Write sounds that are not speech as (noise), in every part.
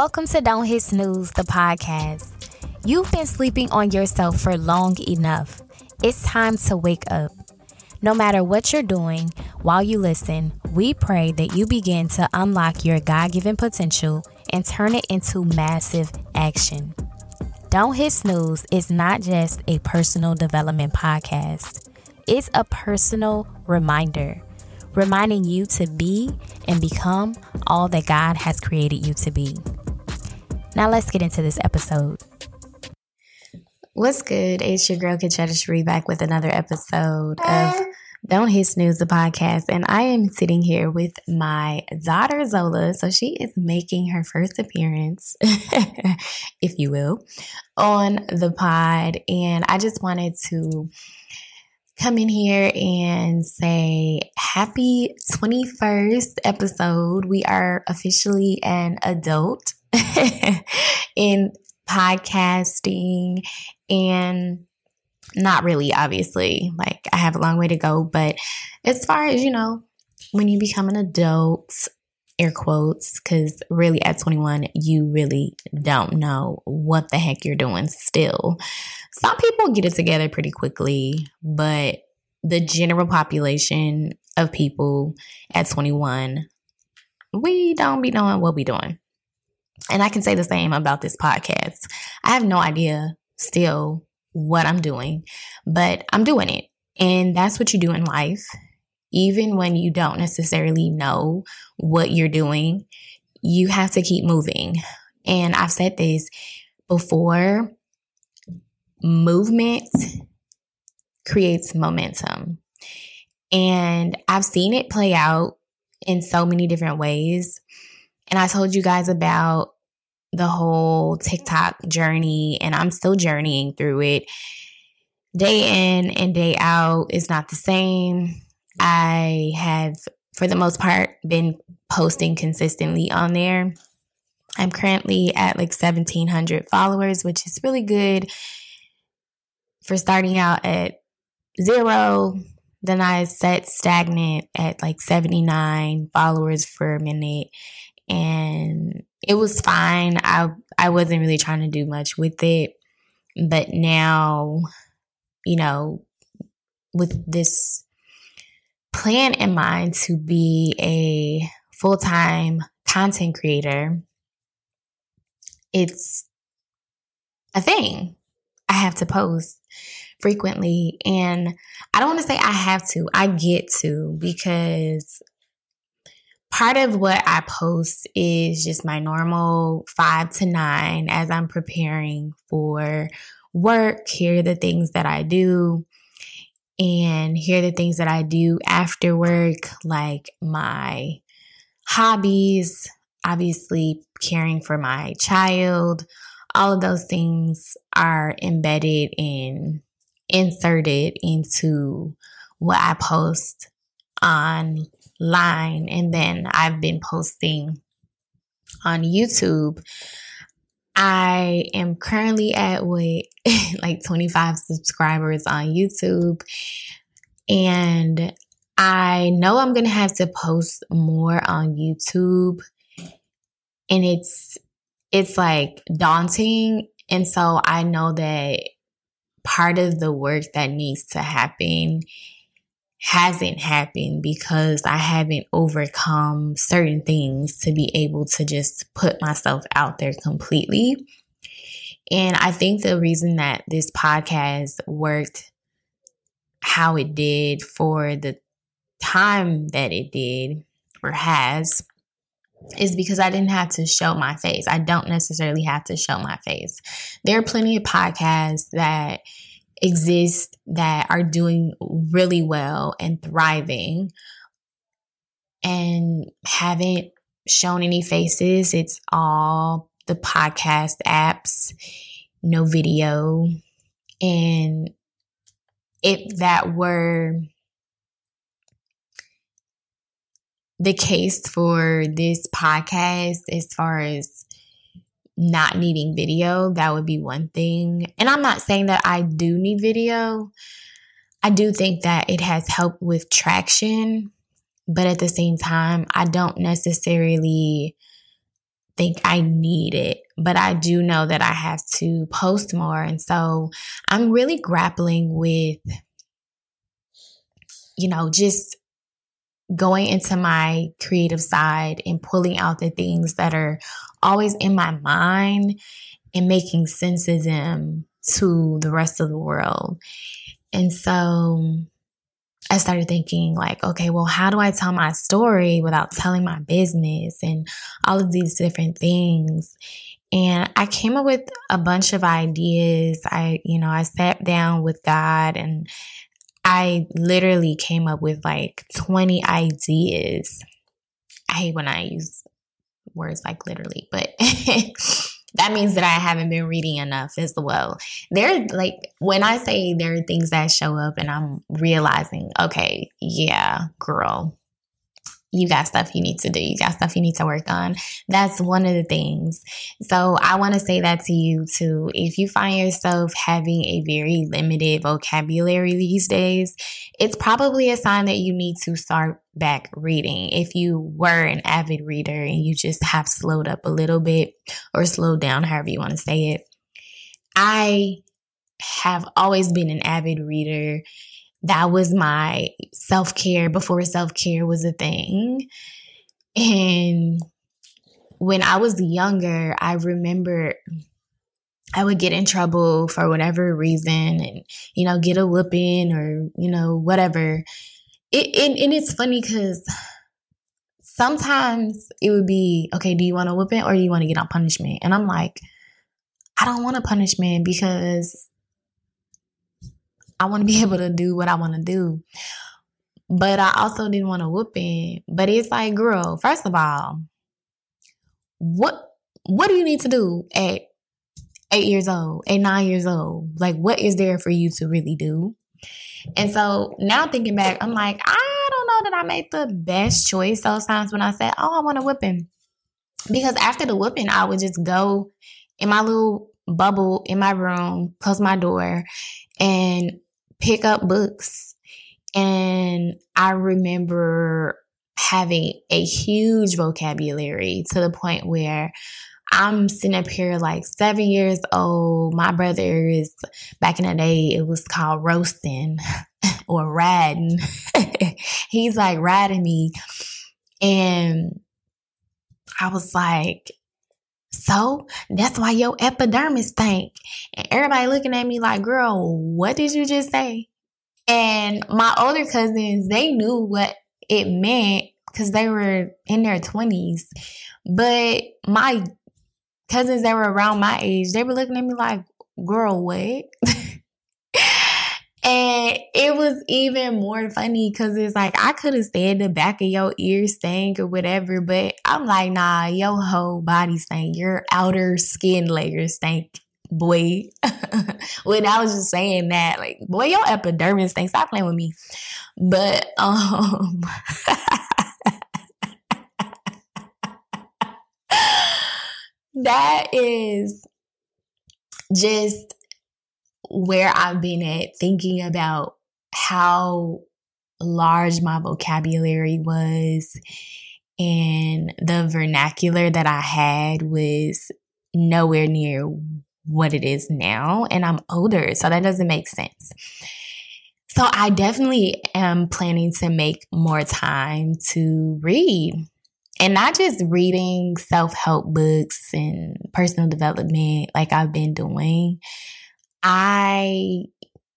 Welcome to Don't Hit Snooze, the podcast. You've been sleeping on yourself for long enough. It's time to wake up. No matter what you're doing while you listen, we pray that you begin to unlock your God given potential and turn it into massive action. Don't Hit Snooze is not just a personal development podcast, it's a personal reminder, reminding you to be and become all that God has created you to be. Now, let's get into this episode. What's good? It's your girl, Katrina Sheree, back with another episode of Don't Hit Snooze, the podcast. And I am sitting here with my daughter, Zola. So she is making her first appearance, (laughs) if you will, on the pod. And I just wanted to come in here and say happy 21st episode. We are officially an adult (laughs) in podcasting and not really, obviously. Like, I have a long way to go. But as far as, you know, when you become an adult, air quotes, because really at 21, you really don't know what the heck you're doing still. Some people get it together pretty quickly, but the general population of people at 21, we don't be knowing what we're doing. And I can say the same about this podcast. I have no idea still what I'm doing, but I'm doing it. And that's what you do in life. Even when you don't necessarily know what you're doing, you have to keep moving. And I've said this before movement creates momentum. And I've seen it play out in so many different ways. And I told you guys about the whole TikTok journey, and I'm still journeying through it. Day in and day out is not the same. I have, for the most part, been posting consistently on there. I'm currently at like 1700 followers, which is really good for starting out at zero. Then I set stagnant at like 79 followers for a minute and it was fine. I I wasn't really trying to do much with it. But now, you know, with this plan in mind to be a full-time content creator, it's a thing. I have to post frequently and I don't want to say I have to. I get to because part of what I post is just my normal five to nine as I'm preparing for work. Here are the things that I do. And here are the things that I do after work, like my hobbies, obviously caring for my child. All of those things are embedded and inserted into what I post on line. And then I've been posting on YouTube. I am currently at what (laughs) like 25 subscribers on YouTube. And I know I'm going to have to post more on YouTube. And it's it's like daunting and so I know that part of the work that needs to happen hasn't happened because I haven't overcome certain things to be able to just put myself out there completely. And I think the reason that this podcast worked how it did for the time that it did or has is because I didn't have to show my face. I don't necessarily have to show my face. There are plenty of podcasts that exist that are doing really well and thriving and haven't shown any faces. It's all the podcast apps, no video. And if that were the case for this podcast, as far as not needing video, that would be one thing. And I'm not saying that I do need video. I do think that it has helped with traction, but at the same time, I don't necessarily think I need it, but I do know that I have to post more. And so I'm really grappling with, you know, just going into my creative side and pulling out the things that are always in my mind and making sense of them to the rest of the world. And so I started thinking, like, okay, well, how do I tell my story without telling my business and all of these different things? And I came up with a bunch of ideas. I, you know, I sat down with God and I literally came up with like 20 ideas. I hate when I use words like literally, but (laughs) that means that I haven't been reading enough as well. There, like, when I say there are things that show up and I'm realizing, okay, yeah, girl, you got stuff you need to do. You got stuff you need to work on. That's one of the things. So I want to say that to you too. If you find yourself having a very limited vocabulary these days, it's probably a sign that you need to start back reading. If you were an avid reader and you just have slowed up a little bit or slowed down, however you want to say it. I have always been an avid reader that was my self care before self care was a thing. And when I was younger, I remember I would get in trouble for whatever reason and, you know, get a whooping or, you know, whatever. It, it and it's funny because sometimes it would be, okay, do you want a whooping or do you want to get on punishment? And I'm like, I don't want a punishment because I want to be (laughs) able to do what I want to do. But I also didn't want to whoop in. But it's like, girl, first of all, what what do you need to do at eight years old, at nine years old? Like, what is there for you to really do? And so now thinking back, I'm like, I don't know that I made the best choice those times when I said, Oh, I want a whipping. Because after the whooping, I would just go in my little bubble in my room, close my door, and pick up books. And I remember having a huge vocabulary to the point where I'm sitting up here like seven years old. My brother is back in the day, it was called roasting (laughs) or riding. (laughs) He's like riding me. And I was like, so that's why your epidermis stink. And everybody looking at me like, girl, what did you just say? And my older cousins, they knew what it meant because they were in their 20s. But my cousins that were around my age, they were looking at me like, girl, what? (laughs) And it was even more funny because it's like I could have said the back of your ear stank or whatever, but I'm like, nah, your whole body stank, your outer skin layer stank, boy. (laughs) when I was just saying that, like, boy, your epidermis stank. Stop playing with me. But um (laughs) that is just where I've been at thinking about how large my vocabulary was and the vernacular that I had was nowhere near what it is now. And I'm older, so that doesn't make sense. So I definitely am planning to make more time to read. And not just reading self help books and personal development like I've been doing, I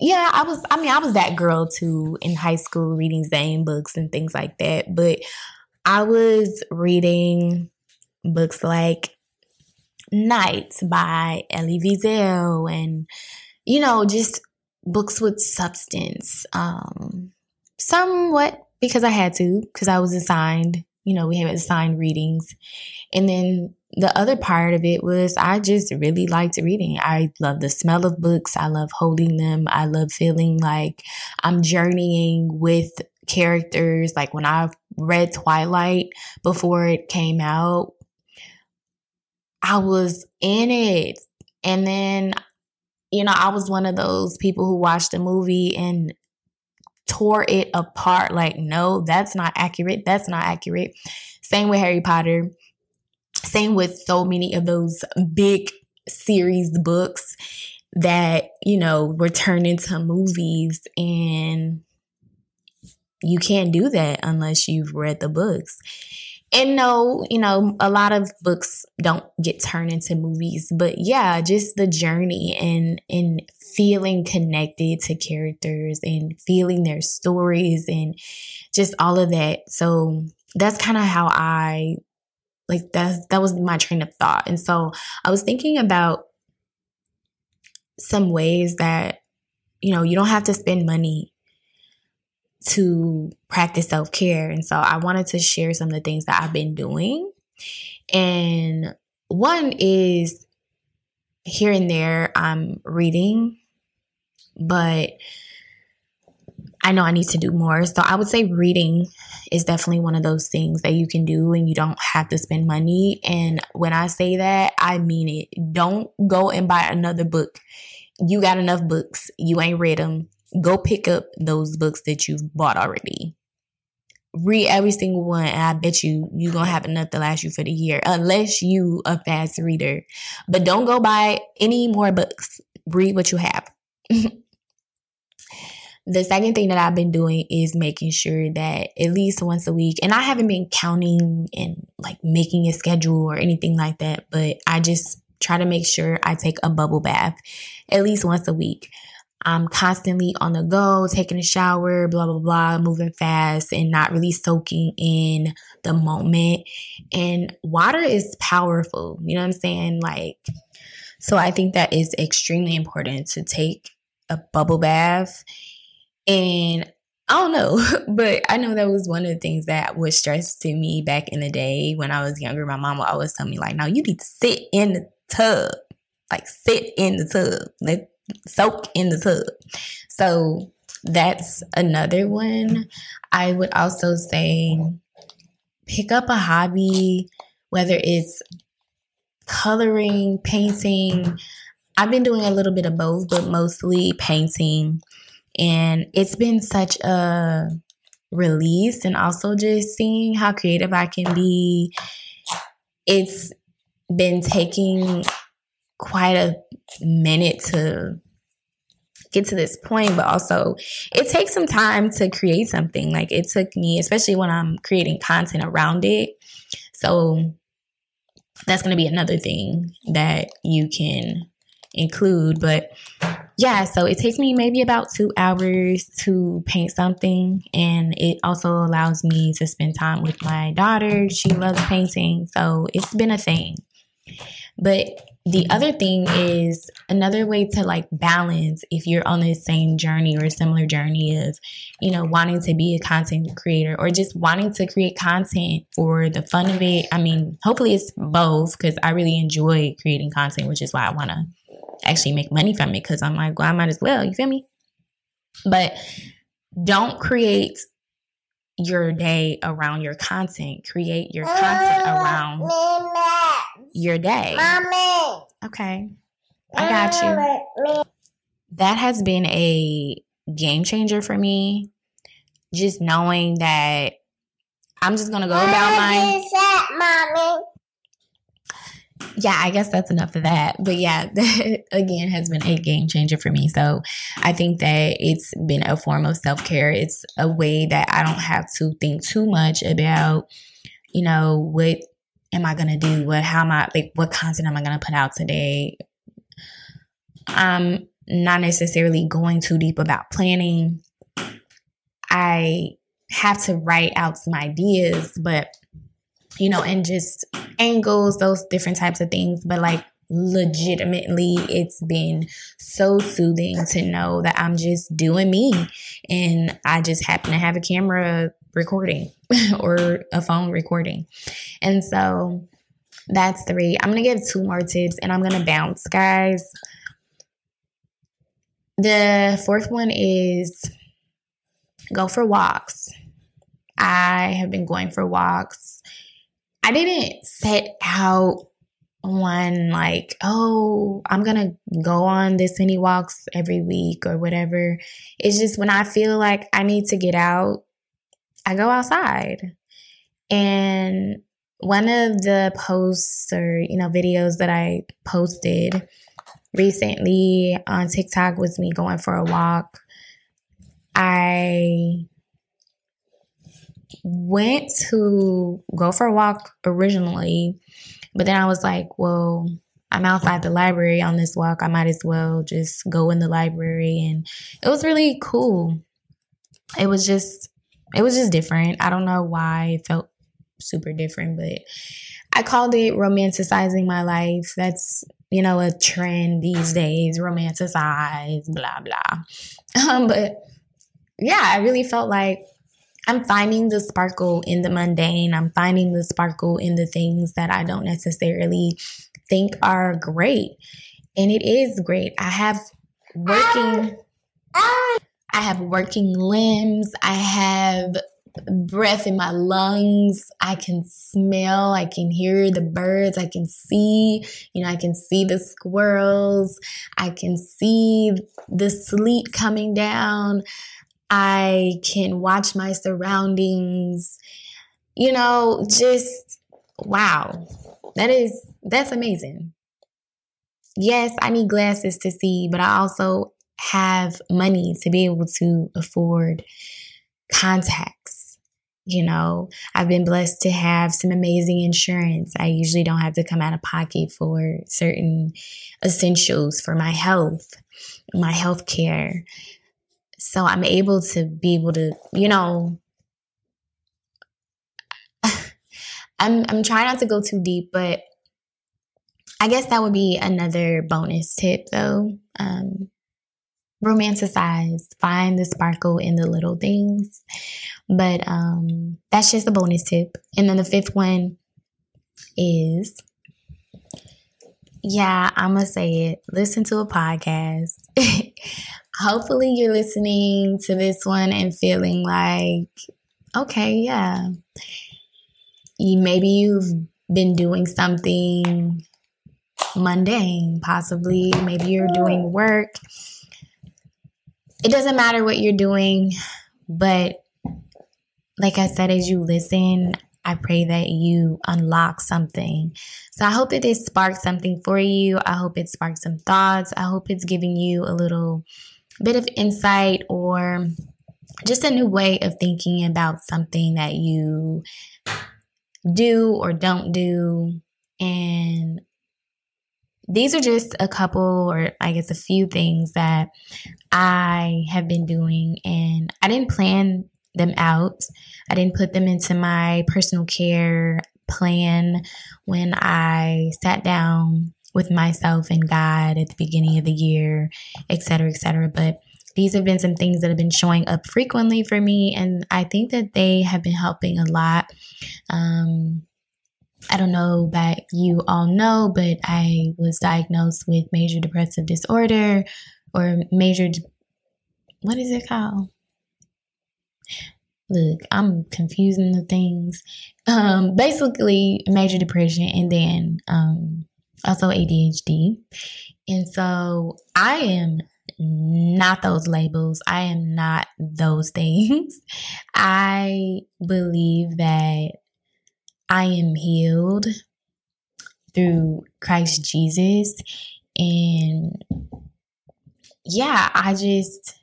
yeah, I was I mean, I was that girl too in high school reading Zane books and things like that, but I was reading books like Nights by Elie Wiesel and you know, just books with substance. Um somewhat because I had to, because I was assigned, you know, we have assigned readings. And then the other part of it was I just really liked reading. I love the smell of books. I love holding them. I love feeling like I'm journeying with characters. Like when I read Twilight before it came out, I was in it. And then, you know, I was one of those people who watched the movie and tore it apart. Like, no, that's not accurate. That's not accurate. Same with Harry Potter Same with so many of those big series books that, you know, were turned into movies and you can't do that unless you've read the books. And no, you know, a lot of books don't get turned into movies, but yeah, just the journey and and feeling connected to characters and feeling their stories and just all of that. So that's kind of how I like that that was my train of thought. And so I was thinking about some ways that you know, you don't have to spend money to practice self care. And so I wanted to share some of the things that I've been doing. And one is here and there, I'm reading, but I know I need to do more. So I would say reading is definitely one of those things that you can do and you don't have to spend money. And when I say that, I mean it. Don't go and buy another book. You got enough books. You ain't read them go pick up those books that you've bought already. Read every single one, and I bet you you're gonna have enough to last you for the year, unless you a fast reader. But don't go buy any more books. Read what you have. (laughs) the second thing that I've been doing is making sure that at least once a week, and I haven't been counting and like making a schedule or anything like that, but I just try to make sure I take a bubble bath at least once a week. I'm constantly on the go, taking a shower, blah, blah, blah, moving fast and not really soaking in the moment. And water is powerful. You know what I'm saying? Like, so I think that is extremely important to take a bubble bath. And I don't know, (laughs) but I know that was one of the things that was stressed to me back in the day when I was younger. My mom would always tell me, like, now you need to sit in the tub. Like, sit in the tub. Let soak in the tub. So that's another one. I would also say pick up a hobby, whether it's coloring, painting. I've been doing a little bit of both, but mostly painting. And it's been such a release and also just seeing how creative I can be. It's been taking quite a minute to get to this point, but also it takes some time to create something. Like it took me, especially when I'm creating content around it. So that's going to be another thing that you can include. But yeah, so it takes me maybe about two hours to paint something. And it also allows me to spend time with my daughter. She loves painting. So it's been a thing. But the other thing is another way to like balance if you're on the same journey or a similar journey of, you know, wanting to be a content creator or just wanting to create content for the fun of it. I mean, hopefully it's both because I really enjoy creating content, which is why I want to actually make money from it because I'm like, well, I might as well. You feel me? But don't create your day around your content. Create your content around your day. Mommy. Okay. I got you. That has been a game changer for me. Just knowing that I'm just gonna go about my mommy. Yeah, I guess that's enough of that. But yeah, (laughs) that again has been a game changer for me. So I think that it's been a form of self care. It's a way that I don't have to think too much about, you know, what am I gonna do? What how am I like what content am I gonna put out today? I'm not necessarily going too deep about planning. I have to write out some ideas, but you know, and just angles, those different types of things. But like legitimately it's been so soothing to know that I'm just doing me and I just happen to have a camera recording (laughs) or a phone recording. And so that's three. I'm going to give two more tips and I'm going to bounce, guys. The fourth one is go for walks. I have been going for walks. I didn't set out on like, oh, I'm gonna go on this many walks every week or whatever. It's just when I feel like I need to get out, I go outside. And one of the posts or, you know, videos that I posted recently on TikTok was me going for a walk. I went to go for a walk originally, but then I was like, well, I'm outside the library on this walk. I might as well just go in the library. And it was really cool. It was just, it was just different. I don't know why it felt super different, but I called it romanticizing my life. That's, you know, a trend these days, romanticize, blah, blah. (laughs) Um, but yeah, I really felt like I'm finding the sparkle in the mundane. I'm finding the sparkle in the things that I don't necessarily think are great. And it is great. I have working I have working limbs. I have breath in my lungs. I can smell, I can hear the birds, I can see, you know, I can see the squirrels, I can see the sleet coming down. I can watch my surroundings. You know, just wow. That is that's amazing. Yes, I need glasses to see, but I also have money to be able to afford contacts. You know, I've been blessed to have some amazing insurance. I usually don't have to come out of pocket for certain essentials for my health, my health care. So I'm able to be able to, you know, (laughs) I'm I'm trying not to go too deep, but I guess that would be another bonus tip though. Um, romanticize, find the sparkle in the little things. But um, that's just a bonus tip. And then the fifth one is yeah, I'm to say it. Listen to a podcast. (laughs) Hopefully, you're listening to this one and feeling like, okay, yeah. Maybe you've been doing something mundane, possibly. Maybe you're doing work. It doesn't matter what you're doing, but like I said, as you listen, I pray that you unlock something. So I hope that this sparks something for you. I hope it sparks some thoughts. I hope it's giving you a little bit of insight or just a new way of thinking about something that you do or don't do. And these are just a couple, or I guess a few things that I have been doing, and I didn't plan them out. I didn't put them into my personal care plan when I sat down with myself and God at the beginning of the year, et cetera, et cetera. But these have been some things that have been showing up frequently for me, and I think that they have been helping a lot. Um, I don't know that you all know, but I was diagnosed with major depressive disorder or major, what is it called? Look, I'm confusing the things. Um, basically, major depression and then um, also ADHD. And so I am not those labels. I am not those (laughs) things. I believe that I am healed through Christ Jesus. And yeah, I just,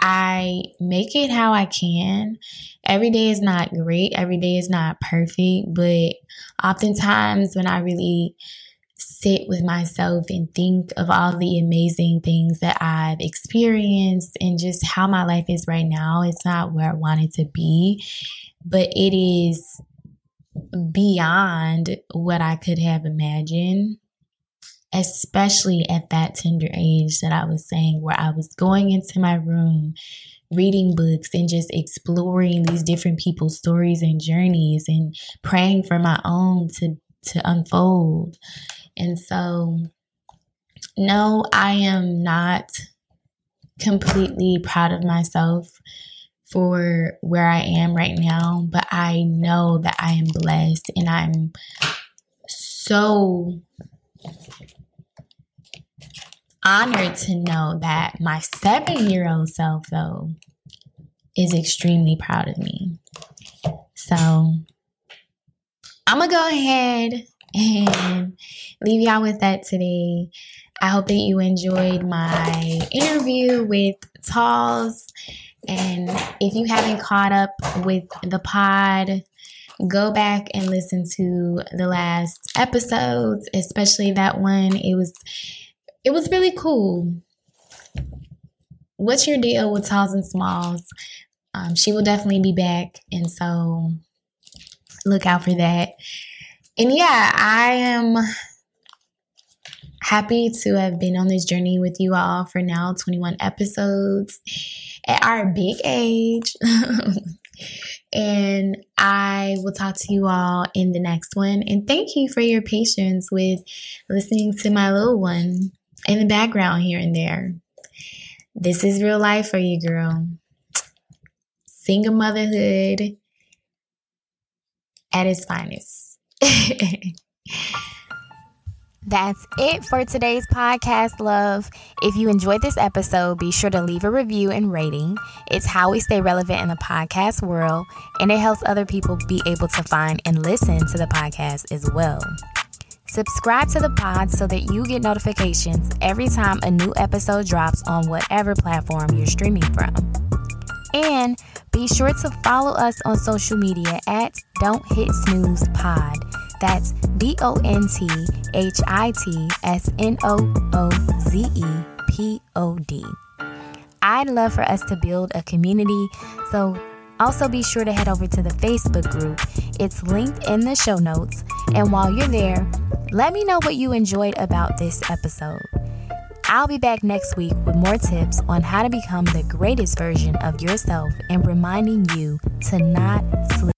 I make it how I can. Every day is not great, every day is not perfect, but oftentimes when I really sit with myself and think of all the amazing things that I've experienced and just how my life is right now, it's not where I want it to be, but it is beyond what I could have imagined, especially at that tender age that I was saying, where I was going into my room, reading books, and just exploring these different people's stories and journeys and praying for my own to, to unfold. And so, no, I am not completely proud of myself for where I am right now, but I know that I am blessed and I'm so honored to know that my seven year old self, though, is extremely proud of me. So I'm to go ahead (laughs) and leave y'all with that today. I hope that you enjoyed my interview with Talls. And if you haven't caught up with the pod, go back and listen to the last episodes, especially that one. It was it was really cool. What's your deal with Talls and Smalls? Um, she will definitely be back, and so look out for that. And yeah, I am happy to have been on this journey with you all for now 21 episodes at our big age. (laughs) and I will talk to you all in the next one. And thank you for your patience with listening to my little one in the background here and there. This is real life for you, girl. Single motherhood at its finest. (laughs) That's it for today's podcast, love. If you enjoyed this episode, be sure to leave a review and rating. It's how we stay relevant in the podcast world, and it helps other people be able to find and listen to the podcast as well. Subscribe to the pod so that you get notifications every time a new episode drops on whatever platform you're streaming from. And be sure to follow us on social media at Don't Hit Snooze Pod. That's D O N T H I T S N O O Z E P O D. I'd love for us to build a community, so also be sure to head over to the Facebook group. It's linked in the show notes. And while you're there, let me know what you enjoyed about this episode. I'll be back next week with more tips on how to become the greatest version of yourself and reminding you to not sleep